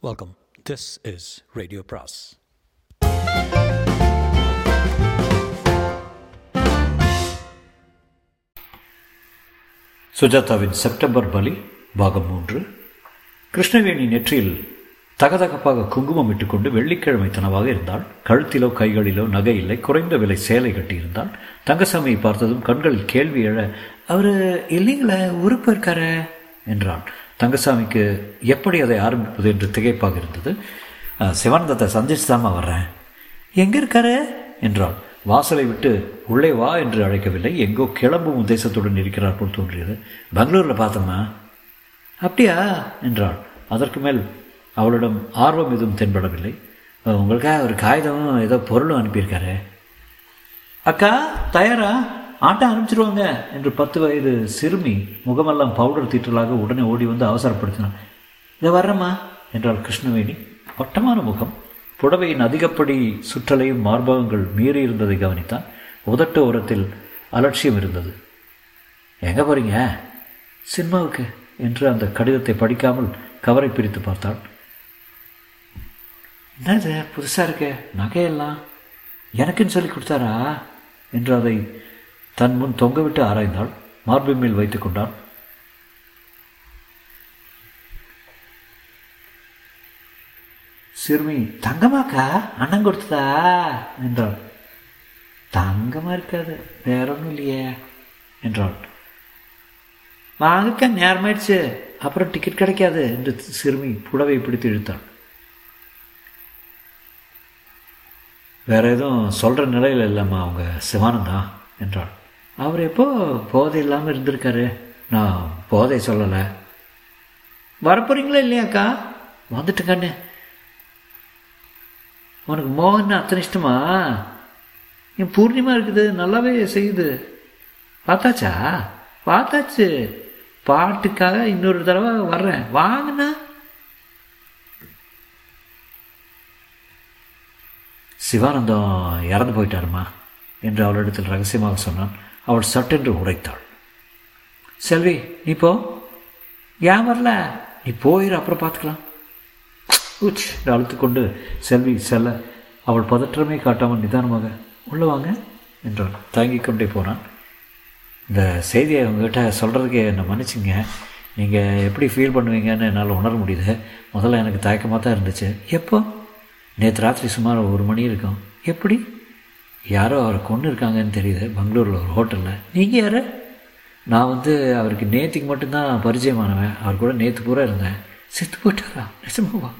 Welcome this is radio பிராஸ் சுஜாதாவின் September பலி பாகம் மூன்று. கிருஷ்ணவேணி நெற்றியில் தகதகப்பாக குங்குமம் இட்டுக்கொண்டு வெள்ளிக்கிழமை தனவாக இருந்தால் கழுத்திலோ கைகளிலோ நகை இல்லை குறைந்த விலை சேலை கட்டியிருந்தால் தங்கசாமியை பார்த்ததும் கண்களில் கேள்வி எழ அவர் இல்லைங்களே ஊருக்கு இருக்காரு? என்றான். தங்கசாமிக்கு எப்படி அதை ஆரம்பிப்பது என்று திகைப்பாக இருந்தது. சிவானந்தத்தை சந்திச்சு தாமா வர்றேன். எங்கே இருக்காரு? என்றாள். வாசலை விட்டு உள்ளே வா என்று அழைக்கவில்லை. எங்கோ கிளம்பும் உத்தேசத்துடன் இருக்கிறார் போல் தோன்றியது. பெங்களூரில் பார்த்தம்மா. அப்படியா? என்றாள். அதற்கு மேல் அவளிடம் ஆர்வம் எதுவும் தென்படவில்லை. உங்களுக்காக ஒரு காகிதமும் ஏதோ பொருளும் அனுப்பியிருக்காரு. அக்கா தயாரா? ஆட்டம் ஆரம்பிச்சிருவாங்க என்று பத்து வயது சிறுமி முகமெல்லாம் பவுடர் தீற்றலாக உடனே ஓடி வந்து அவசரப்படுத்தினான். இதை வர்றம்மா என்றாள் கிருஷ்ணவேணி. வட்டமான முகம். புடவையின் அதிகப்படி சுற்றலையும் மார்பகங்கள் மீறி இருந்ததை கவனித்தான். உதட்டு ஓரத்தில் அலட்சியம் இருந்தது. எங்கே போறீங்க? சினிமாவுக்கு என்று அந்த கடிதத்தை படிக்காமல் கவரை பிரித்து பார்த்தாள். என்னது? புதுசாக இருக்கே. நகையெல்லாம்? எனக்குன்னு சொல்லி கொடுத்தாரா? என்று அதை தன் முன் தொங்கவிட்டு ஆராய்ந்தாள். மார்பு மேல் வைத்துக் கொண்டான். சிறுமி தங்கமாக்கா அண்ணன் கொடுத்ததா? என்றாள். தங்கமா இருக்காது வேற ஒன்றும் இல்லையே என்றாள். வாங்கக்கா நேரமாயிடுச்சு. அப்புறம் டிக்கெட் கிடைக்காது என்று சிறுமி புடவை பிடித்து இழுத்தாள். வேற எதுவும் சொல்கிற நிலையில் இல்லைம்மா அவங்க சிவானந்தா என்றாள். அவர் எப்போ போதை இல்லாமல் இருந்திருக்காரு? நான் போதை சொல்லலை. வரப்போறீங்களா இல்லையாக்கா வந்துட்டு கண்ணு உனக்கு மோகன் அத்தனை இஷ்டமா? என் பூர்ணிமா இருக்குது நல்லாவே செய்யுது. பார்த்தாச்சா? பார்த்தாச்சு. பாட்டுக்காக இன்னொரு தடவை வர்றேன். வாங்கண்ணா. சிவானந்தம் இறந்து போயிட்டாருமா? என்று அவளிடத்தில் ரகசியமாக சொன்னான். அவள் சட்டென்று உரைத்தாள் செல்வி நீ போ. ஏன் வரல? நீ போயிரு அப்புறம் பார்த்துக்கலாம். உச் அழுத்து அழுத்துக்கொண்டு செல்வி செல்ல அவள் பதற்றமே காட்டாமல் நிதானமாக உள்ள வாங்க என்றான். தாங்கிக் கொண்டே போனான். இந்த செய்தியை உங்ககிட்ட சொல்கிறதுக்கே என்னை மன்னிச்சிங்க. நீங்கள் எப்படி ஃபீல் பண்ணுவீங்கன்னு என்னால் உணர முடியுது முதல்ல எனக்கு தயக்கமாக தான் இருந்துச்சு. எப்போ? நேற்று ராத்திரி சுமார் ஒரு மணி இருக்கும். எப்படி? யாரோ அவரை கொண்டு இருக்காங்கன்னு தெரியுது பெங்களூரில் ஒரு ஹோட்டலில். நீங்கள் யார்? நான் வந்து அவருக்கு நேற்றுக்கு மட்டும்தான் பரிச்சயமானவன். அவர் கூட நேற்று பூரா இருந்தேன். செத்து போயிட்டாரா? நிஜமாவா?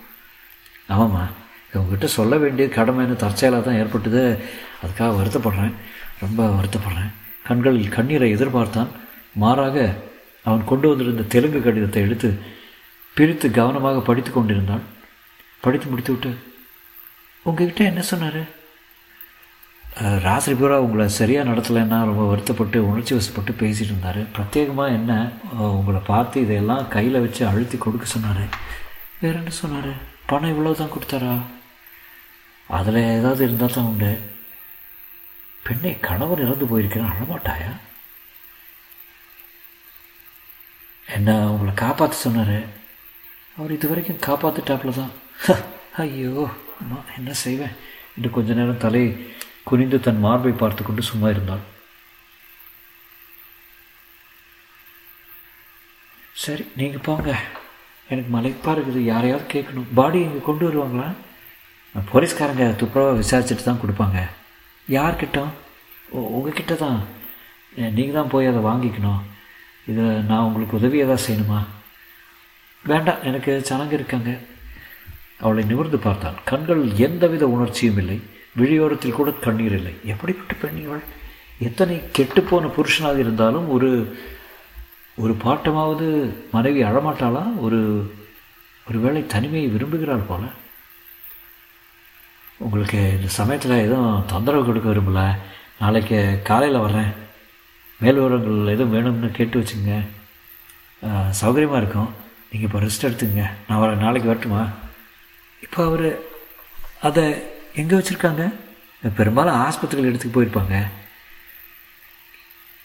ஆமாம்மா. உங்ககிட்ட சொல்ல வேண்டிய கடமைன்னு தற்செயலாக தான் ஏற்பட்டது. அதுக்காக வருத்தப்படுறேன். ரொம்ப வருத்தப்படுறேன். கண்களில் கண்ணீரை எதிர்பார்த்தான். மாறாக அவன் கொண்டு வந்திருந்த தெலுங்கு கடிதத்தை எடுத்து பிரித்து கவனமாக படித்து கொண்டிருந்தான். படித்து முடித்து விட்டு உங்ககிட்ட என்ன சொன்னார்? ராத்திரி பூரா உங்களை சரியாக நடத்தலைன்னா ரொம்ப வருத்தப்பட்டு உணர்ச்சி வசப்பட்டு பேசிகிட்டு இருந்தார். பிரத்யேகமாக என்ன உங்களை பார்த்து இதையெல்லாம் கையில் வச்சு அழுத்தி கொடுக்க சொன்னார். வேற என்ன சொன்னார்? பணம் இவ்வளோ தான் கொடுத்தாரா? அதில் ஏதாவது இருந்தால் தான் உண்டு. பெண்ணை கணவன் இறந்து போயிருக்கிறேன் அழமாட்டாயா? என்ன உங்களை காப்பாற்ற சொன்னார்? அவர் இது வரைக்கும் காப்பாற்றிட்டாப்புல தான் ஐயோ நான் என்ன செய்வேன்? இன்னும் கொஞ்ச நேரம் தலை குனிந்து தன் மார்பை பார்த்து கொண்டு சும்மா இருந்தாள். சரி நீங்கள் போங்க. எனக்கு மலைப்பாக இருக்குது. யாரையாவது கேட்கணும். பாடி இங்கே கொண்டு வருவாங்களா? போலீஸ்காரங்க துப்புரவாக விசாரிச்சுட்டு தான் கொடுப்பாங்க. யார்கிட்ட உங்ககிட்ட தான் நீங்கள் தான் போய் அதை வாங்கிக்கணும். இதை நான் உங்களுக்கு உதவி ஏதாவது செய்யணுமா? வேண்டாம் எனக்கு சனங்க இருக்காங்க. அவளை நிமிர்ந்து பார்த்தான் கண்கள் எந்தவித உணர்ச்சியும் இல்லை. விழியோரத்தில் கூட கண்ணீர் இல்லை. எப்படிப்பட்ட பெண் இவள் எத்தனை கெட்டுப்போன புருஷனாக இருந்தாலும் ஒரு ஒரு பாட்டமாவது மனைவி அழமாட்டாளா? ஒரு ஒருவேளை தனிமையை விரும்புகிறாள் போல. உங்களுக்கு இந்த சமயத்தில் எதுவும் தொந்தரவு கொடுக்க விரும்பல? நாளைக்கு காலையில் வர்றேன். மேல் விவரங்கள் எதுவும் வேணும்னு கேட்டு வச்சுங்க சௌகரியமாக இருக்கும். நீங்கள் இப்போ ரெஸ்ட் எடுத்துங்க நான் வர நாளைக்கு வரட்டுமா? இப்போ அவர் அதை எங்கே வச்சுருக்காங்க? பெரும்பாலும் ஆஸ்பத்திரியில் எடுத்துக்கு போயிருப்பாங்க.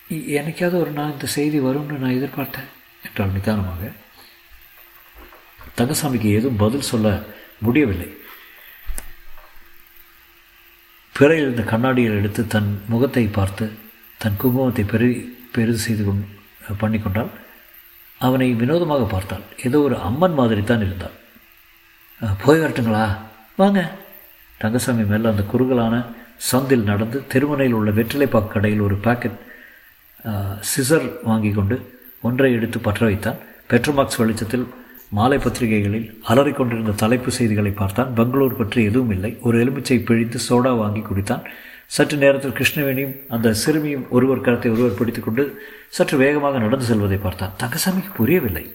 எனக்காவது என்னைக்காவது ஒரு நாள் இந்த செய்தி வரும்னு நான் எதிர்பார்த்தேன். என்றால் நிதானமாக தங்கசாமிக்கு ஏதும் பதில் சொல்ல முடியவில்லை. பிறையில் இருந்த கண்ணாடியில் எடுத்து தன் முகத்தை பார்த்து தன் குங்குமத்தை பெரு பெரிது செய்து கொண்டு பண்ணிக்கொண்டால் அவனை வினோதமாக பார்த்தாள். ஏதோ ஒரு அம்மன் மாதிரி தான் இருந்தாள் போய் வரட்டுங்களா? வாங்க. தங்கசாமி மேலே அந்த குறுகலான சந்தில் நடந்து திருமணையில் உள்ள வெற்றிலைப்பாக்கு கடையில் ஒரு பாக்கெட் சிசர் வாங்கி கொண்டு ஒன்றை எடுத்து பற்ற வைத்தான். பெட்ரோமாக்ஸ் வெளிச்சத்தில் மாலை பத்திரிகைகளில் அலறிக்கொண்டிருந்த தலைப்பு செய்திகளை பார்த்தான். பெங்களூர் பற்றி எதுவும் இல்லை. ஒரு எலுமிச்சை பிழிந்து சோடா வாங்கி குடித்தான். சற்று நேரத்தில் கிருஷ்ணவேணியும் அந்த சிறுமியும் ஒருவர் கரத்தை ஒருவர் பிடித்துக்கொண்டு சற்று வேகமாக நடந்து செல்வதை பார்த்தான். தங்கசாமிக்கு புரியவில்லை.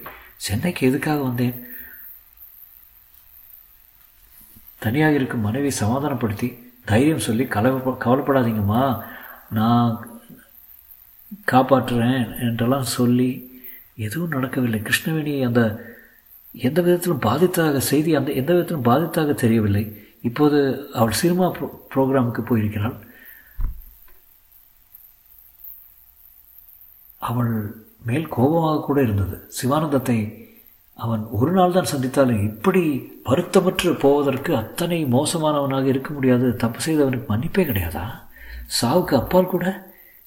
சென்னைக்கு எதுக்காக வந்தேன்? தனியாக இருக்கும் மனைவி சமாதானப்படுத்தி தைரியம் சொல்லி கலை கவலைப்படாதீங்கம்மா. நான் காப்பாற்றுறேன் என்றெல்லாம் சொல்லி எதுவும் நடக்கவில்லை. கிருஷ்ணவேணி அந்த எந்த விதத்திலும் பாதித்தாக செய்தி அந்த எந்த விதத்திலும் பாதித்தாக தெரியவில்லை. இப்போது அவள் சினிமா ப்ரோ ப்ரோக்ராமுக்கு போயிருக்கிறாள். அவள் மேல் கோபமாக கூட இருந்தது. சிவானந்தத்தை அவன் ஒரு நாள் தான் சந்தித்தாலும் இப்படி வருத்தமற்று போவதற்கு அத்தனை மோசமானவனாக இருக்க முடியாது. தப்பு செய்தவனுக்கு மன்னிப்பே கிடையாதா? சாவுக்கு அப்பால் கூட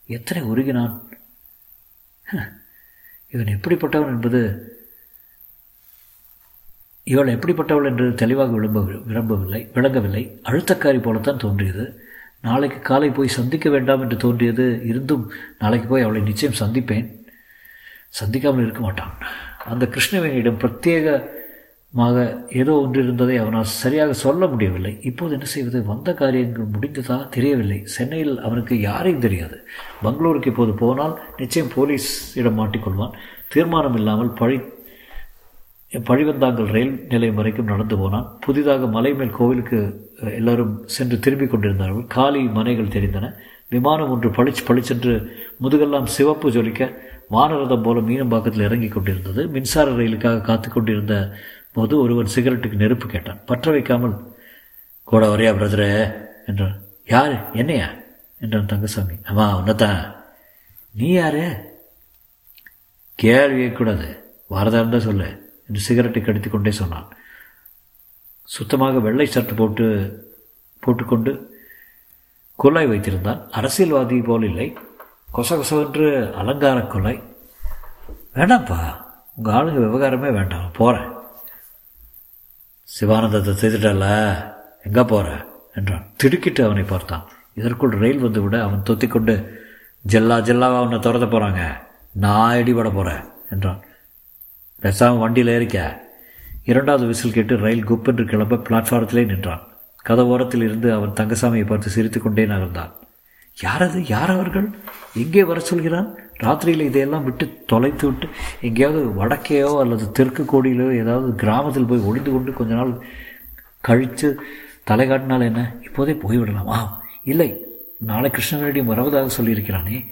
எத்தனை உருகினான்? இவன் எப்படிப்பட்டவன் என்பது இவள் எப்படிப்பட்டவள் என்று தெளிவாக விளம்ப விரும்பவில்லை விளங்கவில்லை. அழுத்தக்காரி போலத்தான் தோன்றியது. நாளைக்கு காலை போய் சந்திக்க வேண்டாம் என்று தோன்றியது. இருந்தும் நாளைக்கு போய் அவளை நிச்சயம் சந்திப்பேன். சந்திக்காமல் இருக்க மாட்டான். அந்த கிருஷ்ணவேணியிடம் பிரத்யேகமாக ஏதோ ஒன்று இருந்ததை அவனால் சரியாக சொல்ல முடியவில்லை. இப்போது என்ன செய்வது? வந்த காரியங்கள் முடிந்ததா தெரியவில்லை. சென்னையில் அவனுக்கு யாரையும் தெரியாது. பெங்களூருக்கு இப்போது போனால் நிச்சயம் போலீஸிடம் மாட்டிக்கொள்வான். தீர்மானம் இல்லாமல் பழி பழிவந்தாங்கல் ரயில் நிலையம் வரைக்கும் நடந்து போனான். புதிதாக மலை மேல் கோவிலுக்கு எல்லாரும் சென்று திரும்பி கொண்டிருந்தார்கள். காலி மனைகள் தெரிந்தன. விமானம் ஒன்று பளிச்சு பளிச்சென்று முதுகெல்லாம் சிவப்பு ஜொலிக்க வானரதம் போல மீனம்பாக்கத்தில் இறங்கி கொண்டிருந்தது. மின்சார ரயிலுக்காக காத்து கொண்டிருந்த போது ஒருவன் சிகரெட்டுக்கு நெருப்பு கேட்டான். பற்ற வைக்காமல் கூட வரையா பிரதரே என்றான். யார்? என்னையா? என்றான் தங்கசாமி. அம்மா உன்னதான் நீ யாரு? கேள்வி கூடாது வரதா இருந்தால் சொல்லு என்று சிகரெட்டை கடித்து கொண்டே சொன்னான். சுத்தமாக வெள்ளை சர்ட் போட்டு போட்டுக்கொண்டு குழாய் வைத்திருந்தான் அரசியல்வாதி போல் இல்லை. கொசகொசவென்று அலங்கார குழாய் வேண்டாம்ப்பா உங்கள் ஆளுங்க விவகாரமே வேண்டாம் போகிறேன் சிவானந்தத்தை செய்துட்டல எங்கே போகிற என்றான். திடுக்கிட்டு அவனை பார்த்தான். இதற்குள் ரயில் வந்து விட அவன் தொத்திக்கொண்டு ஜெல்லா ஜெல்லாவாக அவனை துரத்த போகிறாங்க நான் இடிபட போகிறேன் என்றான். பேசாமல் வண்டியில் ஏறிக்க. இரண்டாவது விசில் கேட்டு ரயில் குப்பென்று கிளம்ப பிளாட்ஃபாரத்திலே நின்றான். கதவோரத்தில் இருந்து அவன் தங்கசாமியை பார்த்து சிரித்து கொண்டே நகர்ந்தான். யார் அது யார் அவர்கள்? எங்கே வர சொல்கிறான்? ராத்திரியில் இதையெல்லாம் விட்டு தொலைத்து விட்டு எங்கேயாவது வடக்கேயோ அல்லது தெற்கு கோடியிலோ ஏதாவது கிராமத்தில் போய் ஒளிந்து கொண்டு கொஞ்ச நாள் கழித்து தலை காட்டினால் என்ன? இப்போதே போய்விடலாமா? இல்லை. நாளை கிருஷ்ணனிடம் வருவதாக சொல்லியிருக்கிறானே.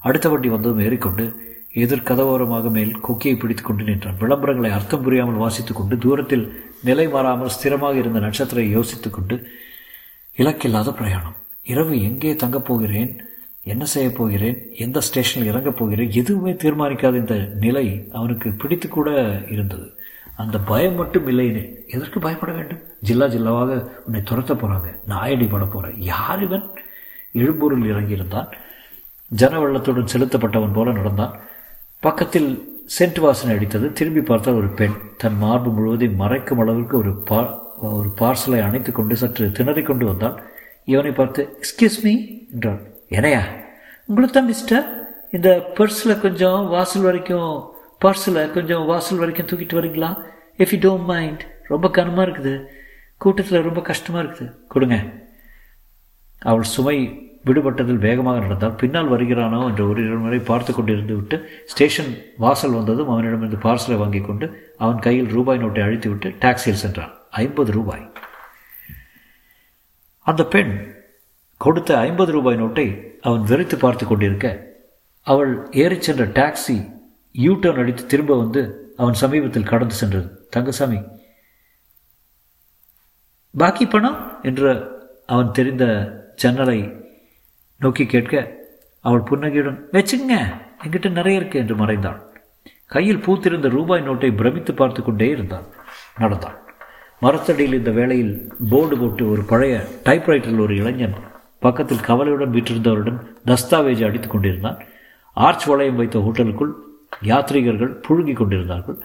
அடுத்த வண்டி வந்ததும் ஏறிக்கொண்டு எதிர்கதவோரமாக மேல் கொக்கியை பிடித்து கொண்டு நின்றான். விளம்பரங்களை அர்த்தம் புரியாமல் வாசித்துக் கொண்டு தூரத்தில் நிலை மாறாமல் ஸ்திரமாக இருந்த நட்சத்திரை யோசித்துக் கொண்டு இலக்கில்லாத பிரயாணம். இரவு எங்கே தங்கப் போகிறேன்? என்ன செய்யப் போகிறேன்? எந்த ஸ்டேஷனில் இறங்கப் போகிறேன்? எதுவுமே தீர்மானிக்காத இந்த நிலை அவனுக்கு பிடித்து கூட இருந்தது. அந்த பயம் மட்டும் இல்லைன்னு எதற்கு பயப்பட வேண்டும்? ஜில்லா ஜில்லாவாக உன்னை துரத்த போகிறாங்க நாயடி பட போகிறேன் யார் இவன்? எழும்பூரில் இறங்கியிருந்தான். ஜன வெள்ளத்துடன் செலுத்தப்பட்டவன் போல நடந்தான். பக்கத்தில் சென்ட் வாசனை அடித்தது. திரும்பி பார்த்தால் ஒரு பெண். தன் மார்பு முழுவதையும் மறைக்கும் அளவிற்கு ஒரு பா ஒரு பார்சலை அணைத்து கொண்டு சற்று திணறிக் கொண்டு வந்தாள் இவனை பார்த்து எக்ஸ்கியூஸ் மீ என்றாள். என்னையா? உங்களுக்கு தான் மிஸ்டர் இந்த பர்ஸில் கொஞ்சம் வாசல் வரைக்கும் பார்சலை கொஞ்சம் வாசல் வரைக்கும் தூக்கிட்டு வரீங்களா? இஃப் யூ டோன்ட் மைண்ட் ரொம்ப கனமாக இருக்குது. கூட்டத்தில் ரொம்ப கஷ்டமாக இருக்குது. கொடுங்க. அவள் சுமை விடுபட்டதில் வேகமாக நடந்தான் பின்னால் வருகிறானோ என்று ஒரு இரு முறை பார்த்து கொண்டிருந்து விட்டு ஸ்டேஷன் வாசல் வந்ததும் அவனிடமிருந்து பார்சலை வாங்கி கொண்டு அவன் கையில் ரூபாய் நோட்டை அழித்து விட்டு டாக்ஸியில் சென்றான். ஐம்பது ரூபாய். அந்த பெண் கொடுத்த ஐம்பது ரூபாய் நோட்டை அவன் வெறித்து பார்த்து கொண்டிருக்க அவள் ஏறி சென்ற டாக்ஸி யூ டர்ன் அடித்து திரும்ப வந்து அவன் சமீபத்தில் கடந்து சென்றது. தங்கசாமி பாக்கி பணம்? என்று அவன் தெரிந்த ஜன்னலை நோக்கி கேட்க அவள் புன்னகையுடன் வச்சுங்க என்கிட்ட நிறைய இருக்கு என்று மறைந்தாள். கையில் பூத்திருந்த ரூபாய் நோட்டை பிரமித்து பார்த்து கொண்டே இருந்தான் நடந்தான் மரத்தடியில் இந்த வேளையில் போர்டு போட்டு ஒரு பழைய டைப்ரைட்டரில் ஒரு இளைஞன் பக்கத்தில் கவலையுடன் வீற்றிருந்தவருடன் தஸ்தாவேஜ் அடித்துக் கொண்டிருந்தான். ஆர்ச் வளையம் வைத்த ஹோட்டலுக்குள் யாத்ரீகர்கள் புழுங்கிக் கொண்டிருந்தார்கள்.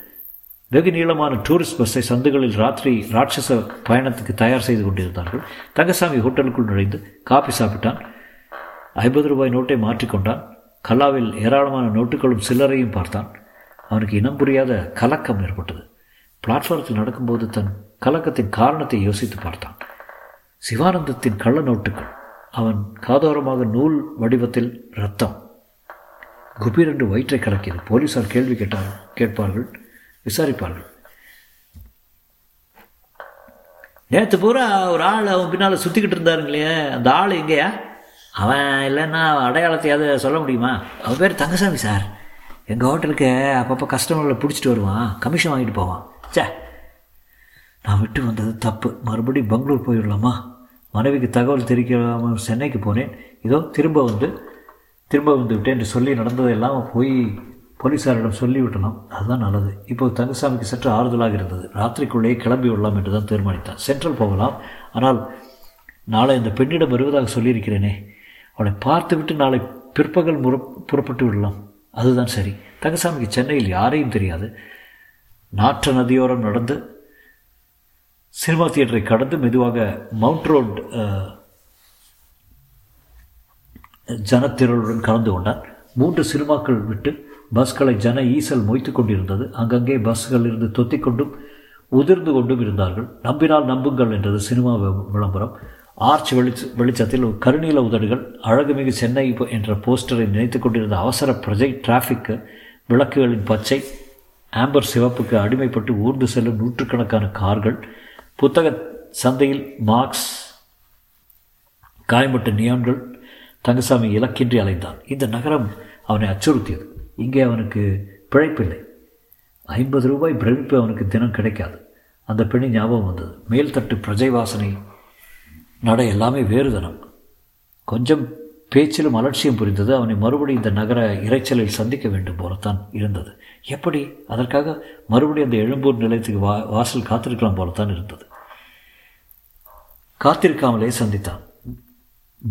வெகு நீளமான டூரிஸ்ட் பஸ்ஸை சந்துகளில் ராத்திரி ராட்சச பயணத்துக்கு தயார் செய்து கொண்டிருந்தார்கள். தங்கசாமி ஹோட்டலுக்குள் நுழைந்து காபி சாப்பிட்டான். ஐம்பது ரூபாய் நோட்டை மாற்றிக்கொண்டான். கல்லாவில் ஏராளமான நோட்டுகளும் சில்லறையும் பார்த்தான். அவனுக்கு இனம் புரியாத கலக்கம் ஏற்பட்டது. பிளாட்ஃபாரத்தில் நடக்கும்போது தன் கலக்கத்தின் காரணத்தை யோசித்து பார்த்தான். சிவானந்தத்தின் கள்ள நோட்டுகள் அவன் காதோரமாக நூல் வடிவத்தில் ரத்தம் குபீரென்று வயிற்றை கலக்கியது. போலீசார் கேள்வி கேட்டார் கேட்பார்கள் விசாரிப்பார்கள். நேற்று பூரா ஒரு ஆள் அவன் பின்னால் சுற்றிக்கிட்டு இருந்தாருங்களே அந்த ஆள் எங்கேயா? அவன் இல்லைன்னா அடையாளத்தையாவது சொல்ல முடியுமா? அவன் பேர் தங்கசாமி சார். எங்கள் ஹோட்டலுக்கு அப்பப்போ கஸ்டமர்களை பிடிச்சிட்டு வருவான். கமிஷன் வாங்கிட்டு போவான். சே நான் விட்டு வந்தது தப்பு. மறுபடியும் பெங்களூர் போயிடலாமா? மனைவிக்கு தகவல் தெரிவிக்காமல் சென்னைக்கு போனேன். இதோ திரும்ப வந்து திரும்ப வந்து விட்டேன் என்று சொல்லி நடந்ததெல்லாம் போய் போலீஸாரிடம் சொல்லி விட்டலாம் அதுதான் நல்லது. இப்போது தங்கசாமிக்கு சற்று ஆறுதலாக இருந்தது. ராத்திரிக்குள்ளேயே கிளம்பி விடலாம் என்று தான் தீர்மானித்தான். சென்ட்ரல் போகலாம். ஆனால் நாளை இந்த பெண்ணிடம் வருவதாக சொல்லியிருக்கிறேனே. அவளை பார்த்துவிட்டு நாளை பிற்பகல் முற புறப்பட்டு விடலாம். அதுதான் சரி. தங்கசாமிக்கு சென்னையில் யாரையும் தெரியாது. நாற்ற நதியோரம் நடந்து சினிமா தியேட்டரை கடந்து மெதுவாக மவுண்ட் ரோட் ஜனத்திரளுடன் கலந்து கொண்டான். மூன்று சினிமாக்கள் விட்டு பஸ்களை ஜன ஈசல் மொய்த்து கொண்டிருந்தது. அங்கங்கே பஸ்கள் இருந்து தொத்திக்கொண்டும் உதிர்ந்து கொண்டும் இருந்தார்கள். நம்பினால் நம்புங்கள் என்றது சினிமா விளம்பரம். ஆர்ச் வெளிச்ச வெளிச்சத்தில் கருநீல உதடுகள் அழகுமிகு சென்னை என்ற போஸ்டரை நினைத்து கொண்டிருந்த அவசர பிரஜை டிராஃபிக்கு விளக்குகளின் பச்சை ஆம்பர் சிவப்புக்கு அடிமைப்பட்டு ஊர்ந்து செல்லும் நூற்றுக்கணக்கான கார்கள் புத்தக சந்தையில் மார்க்ஸ் காயம்பட்ட நியான்கள் தங்கசாமி இலக்கின்றி அலைந்தான். இந்த நகரம் அவனை அச்சுறுத்தியது. இங்கே அவனுக்கு பிழைப்பில்லை. ஐம்பது ரூபாய் பிரமிப்பு அவனுக்கு தினம் கிடைக்காது. அந்த பெண்ணி ஞாபகம் வந்தது. மேல்தட்டு பிரஜை வாசனை நட எல்லாமே வேறுதனம் கொஞ்சம் பேச்சிலும் அலட்சியம் புரிந்தது. அவனை மறுபடியும் இந்த நகர இறைச்சலில் சந்திக்க வேண்டும் போலத்தான் இருந்தது. எப்படி? அதற்காக மறுபடியும் அந்த எழும்பூர் நிலையத்துக்கு வா வாசல் காத்திருக்கலாம் போலத்தான் இருந்தது. காத்திருக்காமலே சந்தித்தான்.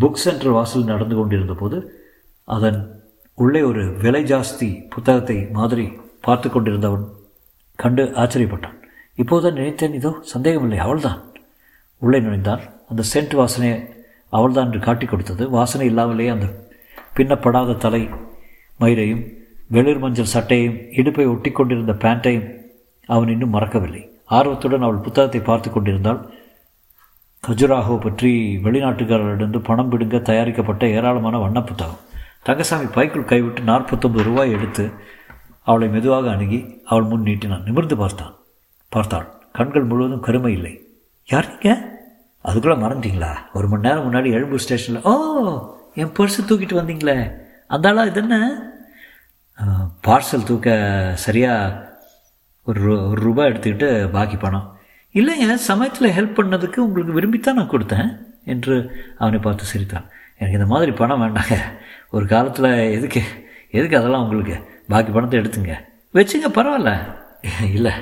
புக் சென்டர் வாசல் நடந்து கொண்டிருந்த போது அதன் உள்ளே ஒரு விலை ஜாஸ்தி புத்தகத்தை மாதிரி பார்த்து கொண்டிருந்தவன் கண்டு ஆச்சரியப்பட்டான். இப்போதுதான் நினைத்தேன் இதோ சந்தேகமில்லை அவள்தான். உள்ளே நுழைந்தான். அந்த சென்ட் வாசனை அவள்தான் என்று காட்டி கொடுத்தது. வாசனை இல்லாமலேயே அந்த பின்னப்படாத தலை மயிரையும் வெளிர் மஞ்சள் சட்டையும் இடுப்பை ஒட்டி கொண்டிருந்த பேண்ட்டையும் அவன் இன்னும் மறக்கவில்லை. ஆர்வத்துடன் அவள் புத்தகத்தை பார்த்து கொண்டிருந்தாள். கஜுராகோ பற்றி வெளிநாட்டுக்காரர்களிடம் பணம் பிடுங்க தயாரிக்கப்பட்ட ஏராளமான வண்ண புத்தகம். தங்கசாமி பைக்குள் கைவிட்டு நாற்பத்தொம்பது ரூபாய் எடுத்து அவளை மெதுவாக அணுகி அவள் முன் நீட்டினான். நிமிர்ந்து பார்த்தான். பார்த்தாள். கண்கள் முழுவதும் கருமை இல்லை. யார் நீங்கள் அதுக்குள்ளே மறந்துட்டீங்களா? ஒரு மணி நேரம் முன்னாடி எழும்பூர் ஸ்டேஷனில் ஓ என் பர்ஸு தூக்கிட்டு வந்தீங்களே. அந்த ஆளா இது என்ன? பார்சல் தூக்க சரியாக ஒரு ஒரு ரூபாய் எடுத்துக்கிட்டு பாக்கி பணம். இல்லைங்க சமயத்தில் ஹெல்ப் பண்ணதுக்கு உங்களுக்கு விரும்பித்தான் நான் கொடுத்தேன் என்று அவனை பார்த்து சிரித்தான். எனக்கு இந்த மாதிரி பணம் வேண்டாங்க. ஒரு காலத்தில் எதுக்கு எதுக்கு அதெல்லாம் உங்களுக்கு? பாக்கி பணத்தை எடுத்துங்க. வச்சுங்க பரவாயில்ல. இல்லை.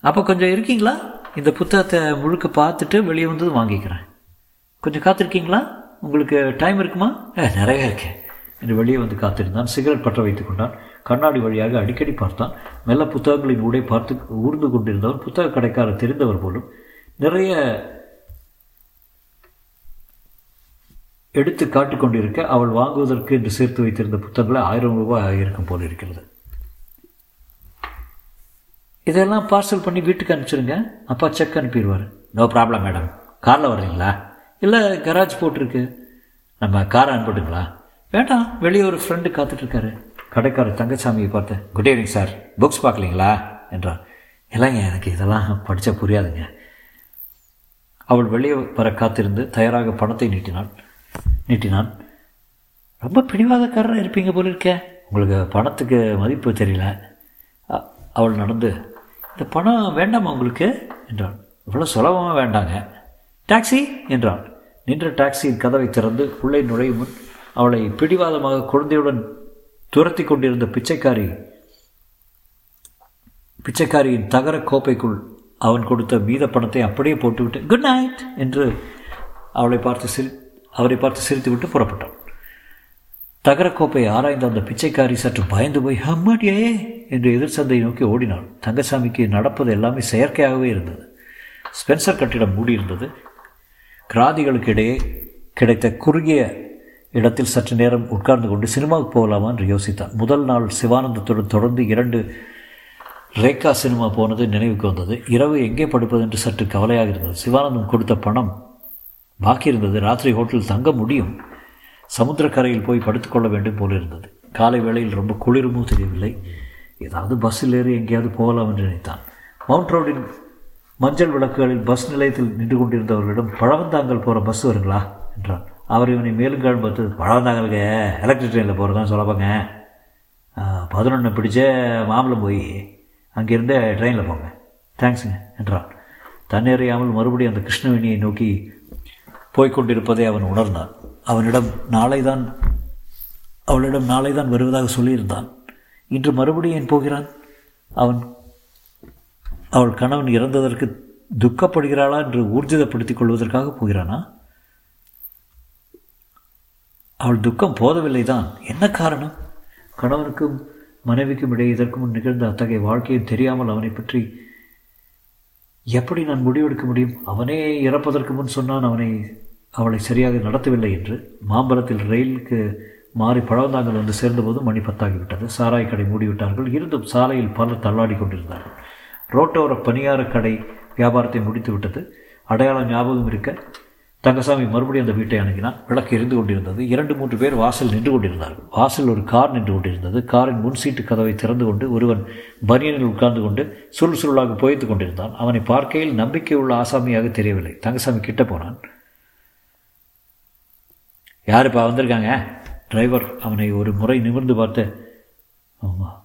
அப்போ கொஞ்சம் இருக்கீங்களா? இந்த புத்தகத்தை முழுக்க பார்த்துட்டு வெளியே வந்தது வாங்கிக்கிறேன். கொஞ்சம் காத்திருக்கீங்களா? உங்களுக்கு டைம் இருக்குமா? நிறைய இருக்கேன் என்று வெளியே வந்து காத்திருந்தான். சிகரெட் பற்ற வைத்துக் கொண்டான். கண்ணாடி வழியாக அடிக்கடி பார்த்தான். மெல்ல புத்தகங்களின் ஊடே பார்த்து ஊர்ந்து கொண்டிருந்தவர் புத்தக கடைக்காரர் தெரிந்தவர் போலும் நிறைய எடுத்து காட்டிக்கொண்டிருக்க அவள் வாங்குவதற்கு என்று சேர்த்து வைத்திருந்த புத்தகங்களை ஆயிரம் ரூபாய் ஆகியிருக்கும் போல் இருக்கிறது. இதெல்லாம் பார்சல் பண்ணி வீட்டுக்கு அனுப்பிச்சிருங்க. அப்பா செக் அனுப்பிடுவார். நோ ப்ராப்ளம் மேடம் காரில் வர்றீங்களா? இல்லை கராஜ் போட்டிருக்கு. நம்ம காரை அனுப்பிட்டுங்களா? வேண்டாம். வெளியே ஒரு ஃப்ரெண்டு காத்துட்ருக்காரு. கடைக்காரர் தங்கச்சாமியை பார்த்தேன் குட் ஈவினிங் சார் புக்ஸ் பார்க்கலீங்களா? என்றார். இல்லைங்க எனக்கு இதெல்லாம் படித்தா புரியாதுங்க. அவள் வெளியே வர காத்திருந்து தயாராக பணத்தை நீட்டினாள். நீட்டினான். ரொம்ப பிடிவாதக்காரராக இருப்பீங்க போல இருக்க உங்களுக்கு பணத்துக்கு மதிப்பு தெரியல. அவள் நடந்து இந்த பணம் வேண்டாமா உங்களுக்கு? என்றான். இவ்வளோ சுலபமாக வேண்டாங்க. டாக்ஸி? என்றான். நின்ற டாக்ஸியின் கதவை திறந்து உள்ளே நுழையும் முன் அவளை பிடிவாதமாக குழந்தையுடன் துரத்தி கொண்டிருந்த பிச்சைக்காரி பிச்சைக்காரியின் தகர கோப்பைக்குள் அவன் கொடுத்த மீத பணத்தை அப்படியே போட்டுவிட்டு குட் நைட் என்று அவளை பார்த்து சிரி அவரை பார்த்து சிரித்துவிட்டு புறப்பட்டான். தகரக்கோப்பை ஆராய்ந்த அந்த பிச்சைக்காரி சற்று பயந்து போய் அம்மாடியே! என்று எதிர் சந்தையை நோக்கி ஓடினாள். தங்கசாமிக்கு நடப்பது எல்லாமே செயற்கையாகவே இருந்தது. ஸ்பென்சர் கட்டிடம் மூடியிருந்தது. கிராதிகளுக்கு இடையே கிடைத்த குறுகிய இடத்தில் சற்று நேரம் உட்கார்ந்து கொண்டு சினிமாவுக்கு போகலாமா என்று யோசித்தான். முதல் நாள் சிவானந்தத்துடன் தொடர்ந்து இரண்டு ரேகா சினிமா போனது நினைவுக்கு வந்தது. இரவு எங்கே படுப்பது என்று சற்று கவலையாக இருந்தது. சிவானந்தம் கொடுத்த பணம் பாக்கி இருந்தது ராத்திரி ஹோட்டலில் தங்க முடியும். சமுத்திரக்கரையில் போய் படுத்துக்கொள்ள வேண்டும் போல இருந்தது. காலை வேளையில் ரொம்ப குளிருமும் தெரியவில்லை. ஏதாவது பஸ்ஸில் ஏறி எங்கேயாவது போகலாம் என்று நினைத்தான். மவுண்ட் ரோடின் மஞ்சள் விளக்குகளில் பஸ் நிலையத்தில் நின்று கொண்டிருந்தவர்களிடம் பழவந்தாங்கல் போகிற பஸ் வருங்களா? என்றான். அவர் இவனை மேலும் காலம் பார்த்து பழவந்தாங்கலுக்கு எலக்ட்ரிக் ட்ரெயினில் போகிறதான் சொல்லப்பாங்க பதினொன்று பிடிச்ச மாம்பழம் போய் அங்கேருந்து ட்ரெயினில் போங்க. தேங்க்ஸுங்க என்றான். தண்ணேறியாமல் மறுபடியும் அந்த கிருஷ்ணவேணியை நோக்கி போய்கொண்டிருப்பதை அவன் உணர்ந்தான். அவனிடம் நாளைதான் அவளிடம் நாளைதான் வருவதாக சொல்லியிருந்தான். இன்று மறுபடியும் ஏன் போகிறான்? அவன் அவள் கணவன் இறந்ததற்கு துக்கப்படுகிறாளா என்று ஊர்ஜிதப்படுத்திக் கொள்வதற்காக போகிறானா? அவள் துக்கம் போதவில்லை தான் என்ன காரணம்? கணவனுக்கும் மனைவிக்கும் இடையே இதற்கு முன் நிகழ்ந்த அத்தகைய வாழ்க்கையும் தெரியாமல் அவனை பற்றி எப்படி நான் முடிவெடுக்க முடியும்? அவனே இறப்பதற்கு முன் சொன்னான் அவனை அவளை சரியாக நடத்தவில்லை என்று மாம்பலத்தில் ரயிலுக்கு மாறி பழவந்தாங்கல் வந்து சேர்ந்தபோது மணி பத்தாகிவிட்டது. சாராய் கடை மூடிவிட்டார்கள். இருந்தும் சாலையில் பலர் தள்ளாடி கொண்டிருந்தார்கள். ரோட்டோர பணியார கடை வியாபாரத்தை முடித்து விட்டது அடையாளம் ஞாபகம் இருக்க தங்கசாமி மறுபடியும் அந்த வீட்டை அணுகினான். விளக்கு எரிந்து கொண்டிருந்தது. இரண்டு மூன்று பேர் வாசல் நின்று கொண்டிருந்தார்கள். வாசல் ஒரு கார் நின்று கொண்டிருந்தது. காரின் முன் சீட்டு கதவை திறந்து கொண்டு ஒருவன் பனியனில் உட்கார்ந்து கொண்டு சுருள் சுருளாக போய்த்து கொண்டிருந்தான். அவனை பார்க்கையில் நம்பிக்கை உள்ள ஆசாமியாக தெரியவில்லை. தங்கசாமி கிட்ட போனான். யாருப்பா வந்திருக்காங்க? டிரைவர் அவனை ஒரு முறை நிமிர்ந்து பார்த்து ஆமாம்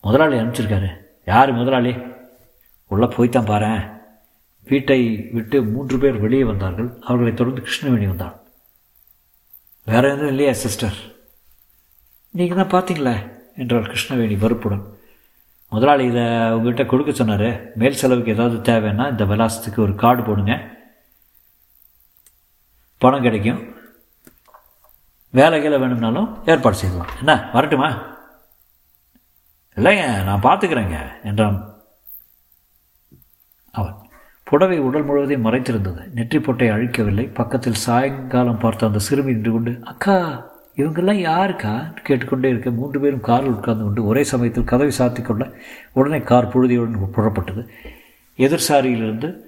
முதலாளி அனுப்பிச்சிருக்காரு. யார் முதலாளி? உள்ளே போய்த்தான் பாரு வீட்டை விட்டு மூன்று பேர் வெளியே வந்தார்கள். அவர்களை தொடர்ந்து கிருஷ்ணவேணி வந்தாள் வேற எதுவும் இல்லையா சிஸ்டர் நீங்கள் தான் பார்த்தீங்களே என்றார் கிருஷ்ணவேணி வெறுப்புடன். முதலாளி இதை உங்கள்கிட்ட கொடுக்க சொன்னார். மேல் செலவுக்கு ஏதாவது தேவைன்னா இந்த விலாசத்துக்கு ஒரு கார்டு போடுங்க. பணம் கிடைக்கும். வேலைகளை வேணும்னாலும் ஏற்பாடு செய்யலாம். என்ன? வரட்டுமா? இல்லைங்க நான் பார்த்துக்கிறேங்க என்றான். அவன் புடவை உடல் முழுவதையும் மறைத்திருந்தது. நெற்றி பொட்டை அழிக்கவில்லை. பக்கத்தில் சாயங்காலம் பார்த்த அந்த சிறுமி நின்று கொண்டு அக்கா இவங்கெல்லாம் யாருக்கா? கேட்டுக்கொண்டே இருக்க மூன்று பேரும் காரில் உட்கார்ந்து கொண்டு ஒரே சமயத்தில் கதவை சாத்தி கொள்ள உடனே கார் புழுதியுடன் புறப்பட்டது. எதிர்சாரியிலிருந்து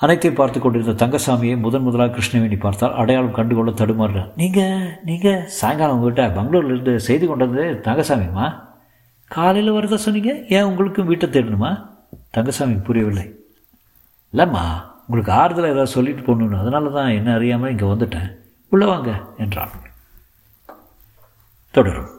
அனைத்தையும் பார்த்து கொண்டிருந்த தங்கசாமியை முதன் முதலாக கிருஷ்ணவேணி பார்த்தால் அடையாளம் கண்டுகொள்ள தடுமாறுறார் நீங்கள் நீங்கள் சாயங்காலம் உங்கள்கிட்ட பெங்களூர்லேருந்து செய்து கொண்டது தங்கசாமிம்மா. காலையில் வரதா சொன்னீங்க? ஏன் உங்களுக்கும் வீட்டை தேடணுமா? தங்கசாமி புரியவில்லை. இல்லைம்மா உங்களுக்கு ஆறுதல் ஏதாவது சொல்லிட்டு போகணுன்னு அதனால தான் என்ன அறியாமல் இங்கே வந்துட்டேன். உள்ளே வாங்க என்றான். தொடரும்.